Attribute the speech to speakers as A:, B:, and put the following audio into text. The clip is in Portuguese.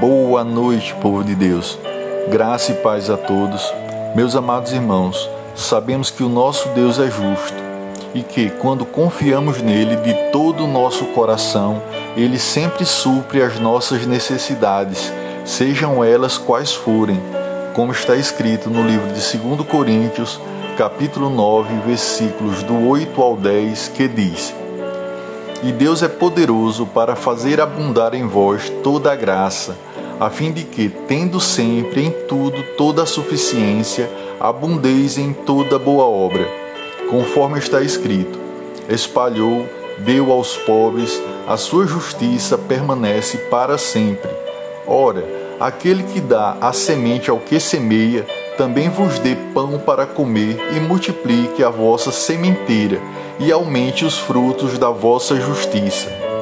A: Boa noite, povo de Deus. Graça e paz a todos. Meus amados irmãos, sabemos que o nosso Deus é justo e que, quando confiamos nele de todo o nosso coração, ele sempre supre as nossas necessidades, sejam elas quais forem, como está escrito no livro de 2 Coríntios, capítulo 9, versículos do 8 ao 10, que diz: E Deus é poderoso para fazer abundar em vós toda a graça, a fim de que, tendo sempre em tudo toda a suficiência, abundeis em toda boa obra, conforme está escrito: Espalhou, deu aos pobres, a sua justiça permanece para sempre. Ora, aquele que dá a semente ao que semeia, também vos dê pão para comer e multiplique a vossa sementeira e aumente os frutos da vossa justiça